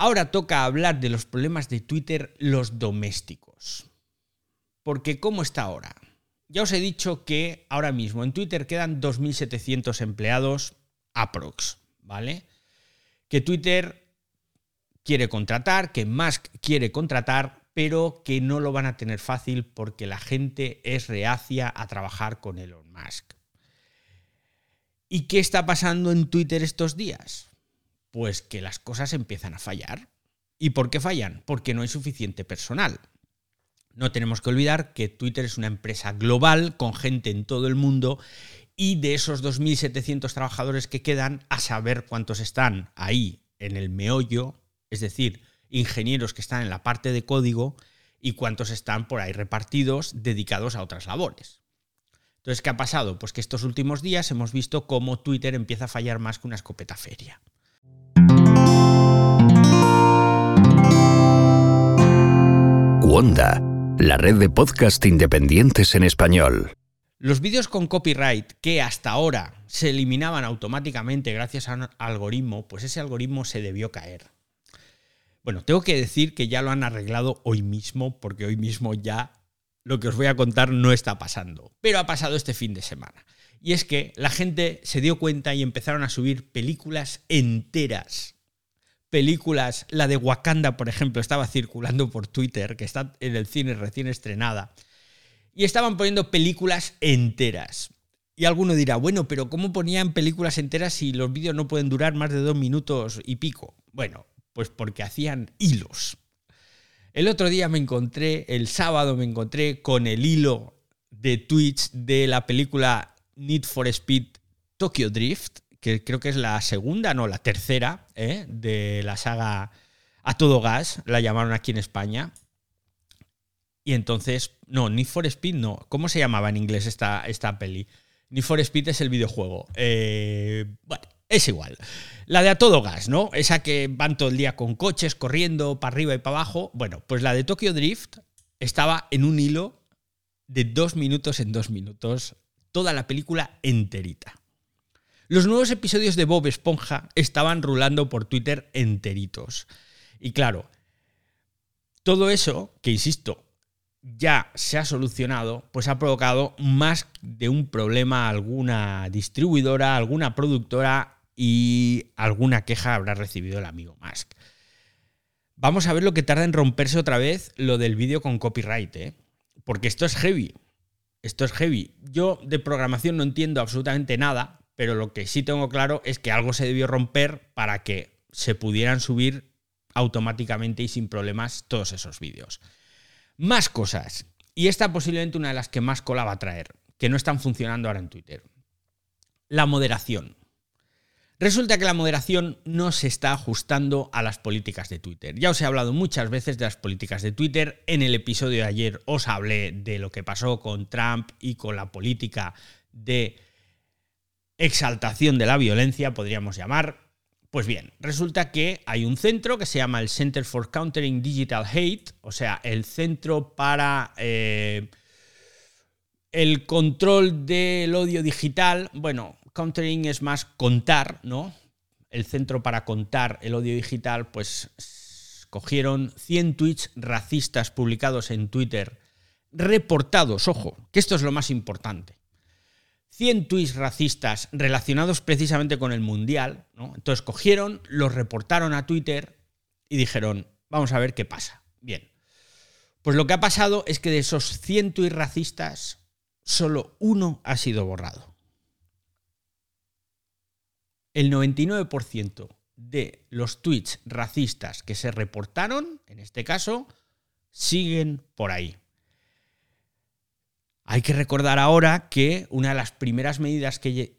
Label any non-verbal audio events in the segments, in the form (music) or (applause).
Ahora toca hablar de los problemas de Twitter, los domésticos. Porque ¿cómo está ahora? Ya os he dicho que ahora mismo en Twitter quedan 2.700 empleados aprox, ¿vale? Que Twitter quiere contratar, que Musk quiere contratar, pero que no lo van a tener fácil porque la gente es reacia a trabajar con Elon Musk. ¿Y qué está pasando en Twitter estos días? Pues que las cosas empiezan a fallar. ¿Y por qué fallan? Porque no hay suficiente personal. No tenemos que olvidar que Twitter es una empresa global con gente en todo el mundo y de esos 2.700 trabajadores que quedan, a saber cuántos están ahí en el meollo, es decir, ingenieros que están en la parte de código y cuántos están por ahí repartidos dedicados a otras labores. Entonces, ¿qué ha pasado? Pues que estos últimos días hemos visto cómo Twitter empieza a fallar más que una escopeta feria. La red de podcast independientes en español. Los vídeos con copyright que hasta ahora se eliminaban automáticamente gracias a un algoritmo, pues ese algoritmo se debió caer. Bueno, tengo que decir que ya lo han arreglado hoy mismo, porque hoy mismo ya lo que os voy a contar no está pasando, pero ha pasado este fin de semana. Y es que la gente se dio cuenta y empezaron a subir películas enteras. Películas, la de Wakanda, por ejemplo, estaba circulando por Twitter, que está en el cine recién estrenada y estaban poniendo películas enteras. Y alguno dirá, bueno, pero ¿cómo ponían películas enteras si los vídeos no pueden durar más de dos minutos y pico? Bueno, pues porque hacían hilos. El otro día me encontré, el sábado me encontré con el hilo de tweets de la película Need for Speed Tokyo Drift, que creo que es la segunda, no, la tercera, ¿eh? de la saga A Todo Gas, la llamaron aquí en España. Y entonces, no, Need for Speed no. ¿Cómo se llamaba en inglés esta, esta peli? Need for Speed es el videojuego. Eh, bueno, es igual. La de a todo gas, ¿no? Esa que van todo el día con coches, corriendo para arriba y para abajo. Bueno, pues la de Tokyo Drift estaba en un hilo de dos minutos en dos minutos, toda la película enterita. Los nuevos episodios de Bob Esponja estaban rulando por Twitter enteritos. Y claro, todo eso, que insisto, ya se ha solucionado, pues ha provocado más de un problema a alguna distribuidora, alguna productora y alguna queja habrá recibido el amigo Musk. Vamos a ver lo que tarda en romperse otra vez lo del vídeo con copyright, ¿eh? porque esto es heavy. Esto es heavy. Yo de programación no entiendo absolutamente nada, pero lo que sí tengo claro es que algo se debió romper para que se pudieran subir automáticamente y sin problemas todos esos vídeos. Más cosas. Y esta posiblemente una de las que más cola va a traer, que no están funcionando ahora en Twitter. La moderación. Resulta que la moderación no se está ajustando a las políticas de Twitter. Ya os he hablado muchas veces de las políticas de Twitter. En el episodio de ayer os hablé de lo que pasó con Trump y con la política de exaltación de la violencia, podríamos llamar. Pues bien, resulta que hay un centro que se llama el Center for Countering Digital Hate, o sea, el centro para eh, el control del odio digital. Bueno, countering es más contar, ¿no? El centro para contar el odio digital, pues cogieron 100 tweets racistas publicados en Twitter, reportados, ojo, que esto es lo más importante 100 tweets racistas relacionados precisamente con el Mundial. ¿no? Entonces cogieron, los reportaron a Twitter y dijeron, vamos a ver qué pasa. Bien. Pues lo que ha pasado es que de esos 100 tweets racistas, solo uno ha sido borrado. El 99% de los tweets racistas que se reportaron, en este caso, siguen por ahí. Hay que recordar ahora que una de las primeras medidas que,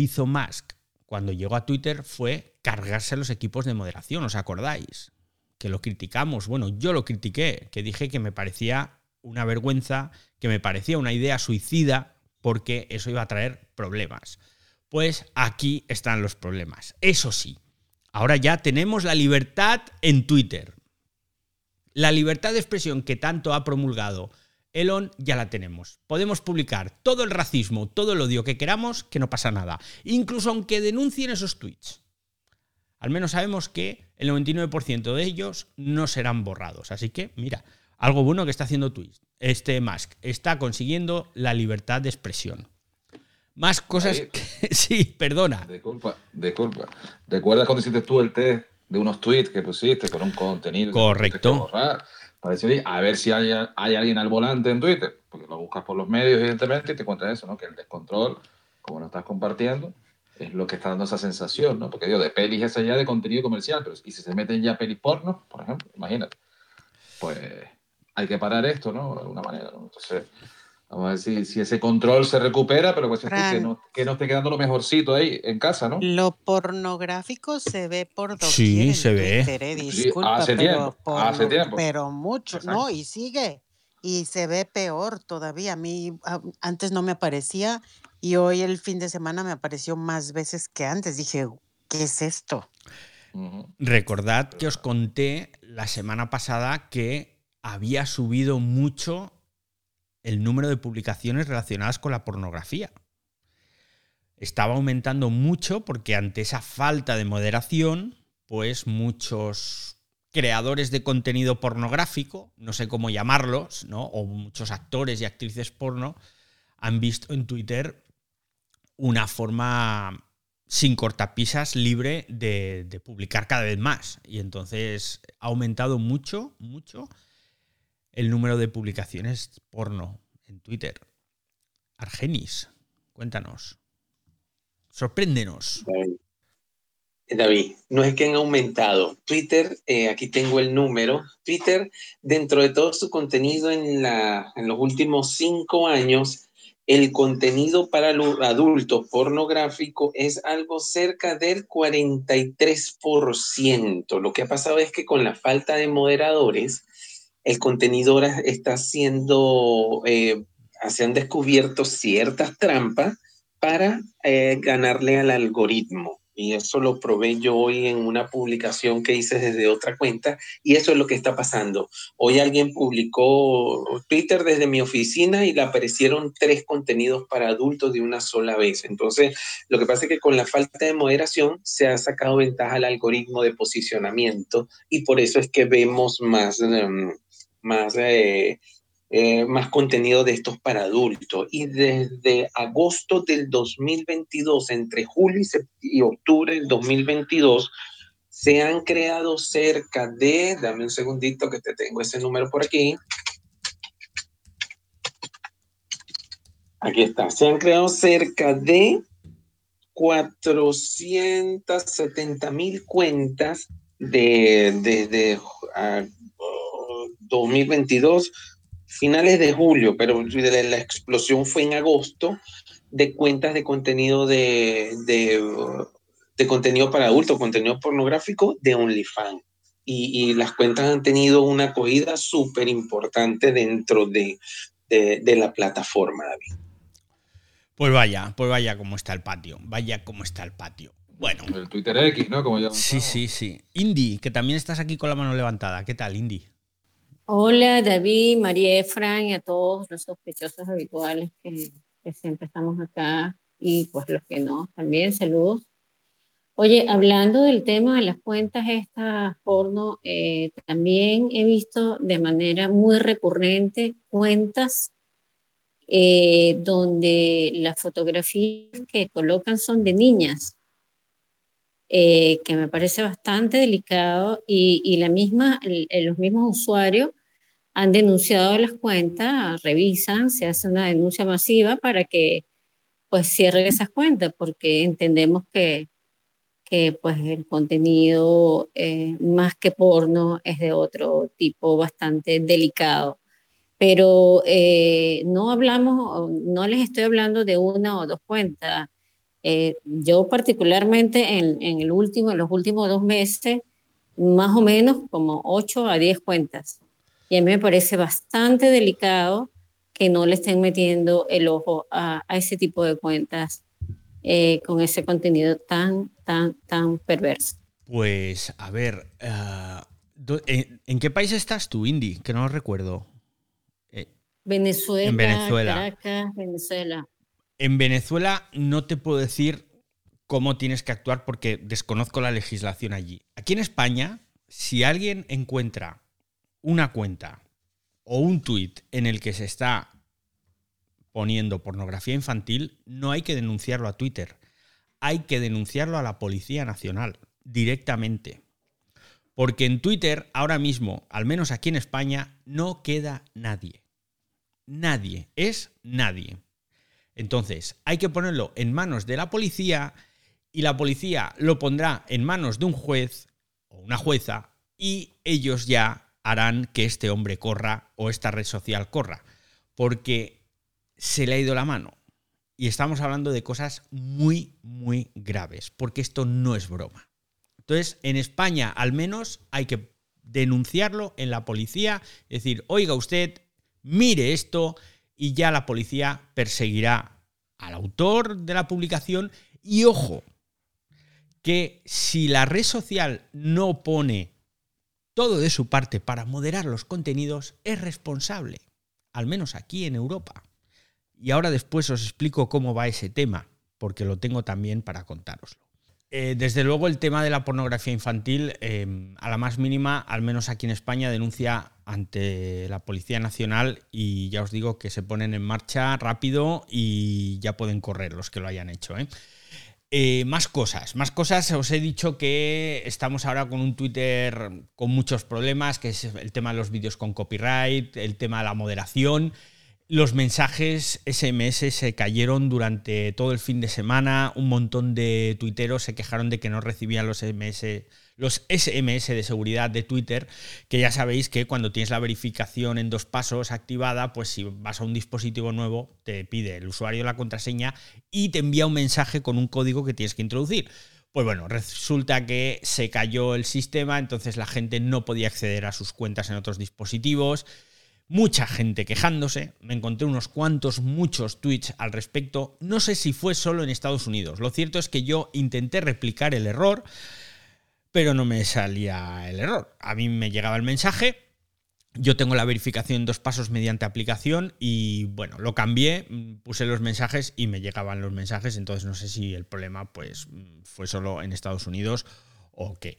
hizo Musk cuando llegó a Twitter fue cargarse los equipos de moderación, ¿os acordáis? Que lo criticamos, bueno, yo lo critiqué, que dije que me parecía una vergüenza, que me parecía una idea suicida, porque eso iba a traer problemas. Pues aquí están los problemas. Eso sí, ahora ya tenemos la libertad en Twitter. La libertad de expresión que tanto ha promulgado Elon ya la tenemos. Podemos publicar todo el racismo, todo el odio que queramos, que no pasa nada. Incluso aunque denuncien esos tweets. Al menos sabemos que el 99% de ellos no serán borrados. Así que, mira, algo bueno que está haciendo Twitch. Este Musk está consiguiendo la libertad de expresión. Más cosas que... (laughs) Sí, perdona. Disculpa, disculpa. ¿Recuerdas cuando hiciste tú el test de unos tweets que pusiste con un contenido? Correcto. Para decir, a ver si hay, hay, alguien al volante en Twitter, porque lo buscas por los medios, evidentemente, y te encuentras eso, ¿no? Que el descontrol, como lo estás compartiendo, es lo que está dando esa sensación, ¿no? Porque digo, de pelis es allá de contenido comercial, pero y si se meten ya pelis porno, por ejemplo, imagínate, pues hay que parar esto, ¿no? De alguna manera, ¿no? Entonces, Vamos a ver si, si, ese control se recupera, pero pues es que no, que no esté quedando lo mejorcito ahí en casa, ¿no? Lo pornográfico se ve por doquier. Sí, se ve. ¿eh? disculpa, hace, pero, tiempo, hace tiempo. Pero mucho, ¿no? Y sigue. Y se ve peor todavía. A mí antes no me aparecía y hoy el fin de semana me apareció más veces que antes. Dije, ¿qué es esto? Recordad que os conté la semana pasada que había subido mucho el número de publicaciones relacionadas con la pornografía. Estaba aumentando mucho porque ante esa falta de moderación, pues muchos creadores de contenido pornográfico, no sé cómo llamarlos, ¿no? o muchos actores y actrices porno, han visto en Twitter una forma sin cortapisas libre de, de, publicar cada vez más. Y entonces ha aumentado mucho, mucho el número de publicaciones porno en Twitter. Argenis, cuéntanos. Sorpréndenos. David, no es que han aumentado. Twitter, eh, aquí tengo el número. Twitter, dentro de todo su contenido en, la, en los últimos cinco años, el contenido para los adultos pornográfico es algo cerca del 43%. Lo que ha pasado es que con la falta de moderadores, el contenido está siendo, eh, se han descubierto ciertas trampas para eh, ganarle al algoritmo. Y eso lo probé yo hoy en una publicación que hice desde otra cuenta. Y eso es lo que está pasando. Hoy alguien publicó Twitter desde mi oficina y le aparecieron tres contenidos para adultos de una sola vez. Entonces, lo que pasa es que con la falta de moderación se ha sacado ventaja al algoritmo de posicionamiento y por eso es que vemos más... Em, más, eh, eh, más contenido de estos para adultos. Y desde agosto del 2022, entre julio y, octubre del 2022, se han creado cerca de, dame un segundito que te tengo ese número por aquí. Aquí está, se han creado cerca de 470 mil cuentas de, de, de, ah, 2022, finales de julio, pero la explosión fue en agosto, de cuentas de contenido de, de, contenido para adultos, contenido pornográfico de OnlyFans. Y, y, las cuentas han tenido una acogida súper importante dentro de, de, la plataforma, David. Pues vaya, pues vaya cómo está el patio, vaya cómo está el patio. Bueno. El Twitter X, ¿no? Como sí, sí, sí. Indy, que también estás aquí con la mano levantada. ¿Qué tal, Indy? Hola David, María Efran y a todos los sospechosos habituales que, siempre estamos acá y pues los que no, también saludos. Oye, hablando del tema de las cuentas estas porno, eh, también he visto de manera muy recurrente cuentas eh, donde las fotografías que colocan son de niñas, eh, que me parece bastante delicado y, y la misma, los mismos usuarios han denunciado las cuentas, revisan, se hace una denuncia masiva para que pues cierren esas cuentas, porque entendemos que, que pues el contenido eh, más que porno es de otro tipo bastante delicado. Pero eh, no hablamos, no les estoy hablando de una o dos cuentas. Eh, yo particularmente en, en, el último, en los últimos dos meses, más o menos como 8 a 10 cuentas. Y a mí me parece bastante delicado que no le estén metiendo el ojo a, ese tipo de cuentas eh, con ese contenido tan, tan, tan perverso. Pues, a ver, eh, ¿en, qué país estás tú, Indy? Que no lo recuerdo. Eh, Venezuela, en Venezuela. Caracas, Venezuela. En Venezuela no te puedo decir cómo tienes que actuar porque desconozco la legislación allí. Aquí en España, si alguien encuentra una cuenta o un tuit en el que se está poniendo pornografía infantil, no hay que denunciarlo a Twitter. Hay que denunciarlo a la Policía Nacional directamente. Porque en Twitter, ahora mismo, al menos aquí en España, no queda nadie. Nadie, es nadie. Entonces, hay que ponerlo en manos de la policía y la policía lo pondrá en manos de un juez o una jueza y ellos ya harán que este hombre corra o esta red social corra. Porque se le ha ido la mano. Y estamos hablando de cosas muy, muy graves, porque esto no es broma. Entonces, en España al menos hay que denunciarlo en la policía, decir, oiga usted, mire esto, y ya la policía perseguirá al autor de la publicación. Y ojo, que si la red social no pone todo de su parte para moderar los contenidos, es responsable, al menos aquí en Europa. Y ahora después os explico cómo va ese tema, porque lo tengo también para contároslo. Eh, desde luego el tema de la pornografía infantil, em, a la más mínima, al menos aquí en España, denuncia ante la Policía Nacional y ya os digo que se ponen en marcha rápido y ya pueden correr los que lo hayan hecho. ¿eh? Eh, más cosas, más cosas. Os he dicho que estamos ahora con un Twitter con muchos problemas, que es el tema de los vídeos con copyright, el tema de la moderación. Los mensajes SMS se cayeron durante todo el fin de semana. Un montón de tuiteros se quejaron de que no recibían los SMS, los SMS de seguridad de Twitter, que ya sabéis que cuando tienes la verificación en dos pasos activada, pues si vas a un dispositivo nuevo, te pide el usuario la contraseña y te envía un mensaje con un código que tienes que introducir. Pues bueno, resulta que se cayó el sistema, entonces la gente no podía acceder a sus cuentas en otros dispositivos mucha gente quejándose, me encontré unos cuantos, muchos tweets al respecto, no sé si fue solo en Estados Unidos, lo cierto es que yo intenté replicar el error, pero no me salía el error, a mí me llegaba el mensaje, yo tengo la verificación en dos pasos mediante aplicación y bueno, lo cambié, puse los mensajes y me llegaban los mensajes, entonces no sé si el problema pues fue solo en Estados Unidos o qué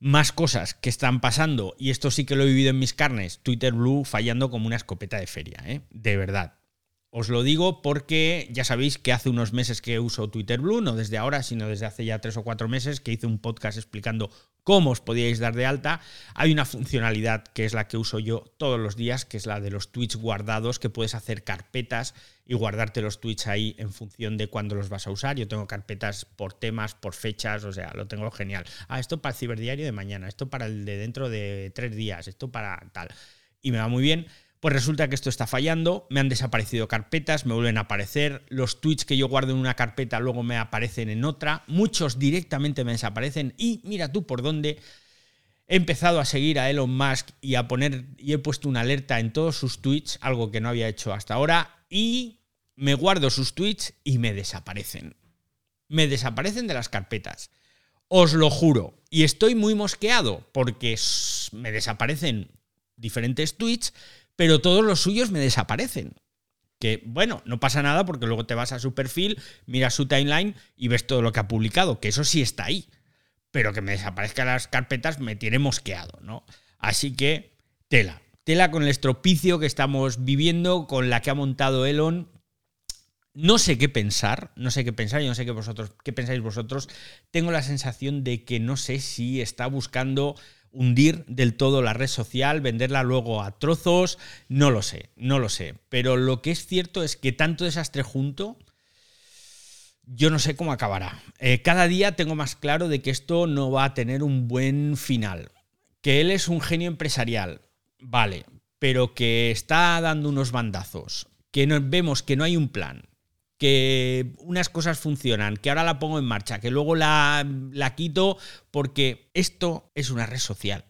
más cosas que están pasando, y esto sí que lo he vivido en mis carnes, Twitter Blue fallando como una escopeta de feria, ¿eh? de verdad. Os lo digo porque ya sabéis que hace unos meses que uso Twitter Blue, no desde ahora, sino desde hace ya tres o cuatro meses, que hice un podcast explicando cómo os podíais dar de alta. Hay una funcionalidad que es la que uso yo todos los días, que es la de los tweets guardados, que puedes hacer carpetas y guardarte los tweets ahí en función de cuándo los vas a usar. Yo tengo carpetas por temas, por fechas, o sea, lo tengo genial. Ah, esto para el ciberdiario de mañana, esto para el de dentro de tres días, esto para tal. Y me va muy bien. Pues resulta que esto está fallando, me han desaparecido carpetas, me vuelven a aparecer, los tweets que yo guardo en una carpeta luego me aparecen en otra, muchos directamente me desaparecen y mira tú por dónde he empezado a seguir a Elon Musk y a poner y he puesto una alerta en todos sus tweets, algo que no había hecho hasta ahora y me guardo sus tweets y me desaparecen. Me desaparecen de las carpetas. Os lo juro. Y estoy muy mosqueado porque me desaparecen diferentes tweets pero todos los suyos me desaparecen. Que bueno, no pasa nada porque luego te vas a su perfil, miras su timeline y ves todo lo que ha publicado, que eso sí está ahí. Pero que me desaparezcan las carpetas me tiene mosqueado, ¿no? Así que, tela. Tela con el estropicio que estamos viviendo, con la que ha montado Elon. No sé qué pensar, no sé qué pensar, yo no sé qué vosotros, qué pensáis vosotros. Tengo la sensación de que no sé si está buscando hundir del todo la red social, venderla luego a trozos, no lo sé, no lo sé. Pero lo que es cierto es que tanto desastre junto, yo no sé cómo acabará. Eh, cada día tengo más claro de que esto no va a tener un buen final. Que él es un genio empresarial, vale, pero que está dando unos bandazos, que vemos que no hay un plan, que unas cosas funcionan, que ahora la pongo en marcha, que luego la, la quito porque esto es una red social.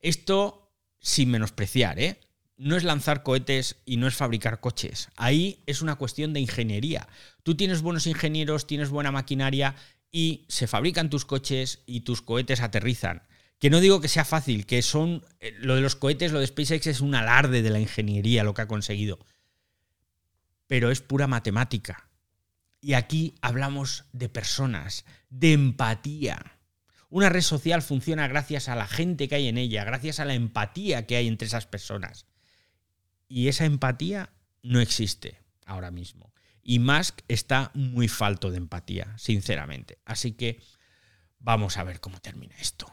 Esto sin menospreciar, ¿eh? No es lanzar cohetes y no es fabricar coches. Ahí es una cuestión de ingeniería. Tú tienes buenos ingenieros, tienes buena maquinaria y se fabrican tus coches y tus cohetes aterrizan. Que no digo que sea fácil, que son. Eh, lo de los cohetes, lo de SpaceX es un alarde de la ingeniería lo que ha conseguido pero es pura matemática. Y aquí hablamos de personas, de empatía. Una red social funciona gracias a la gente que hay en ella, gracias a la empatía que hay entre esas personas. Y esa empatía no existe ahora mismo. Y Musk está muy falto de empatía, sinceramente. Así que vamos a ver cómo termina esto.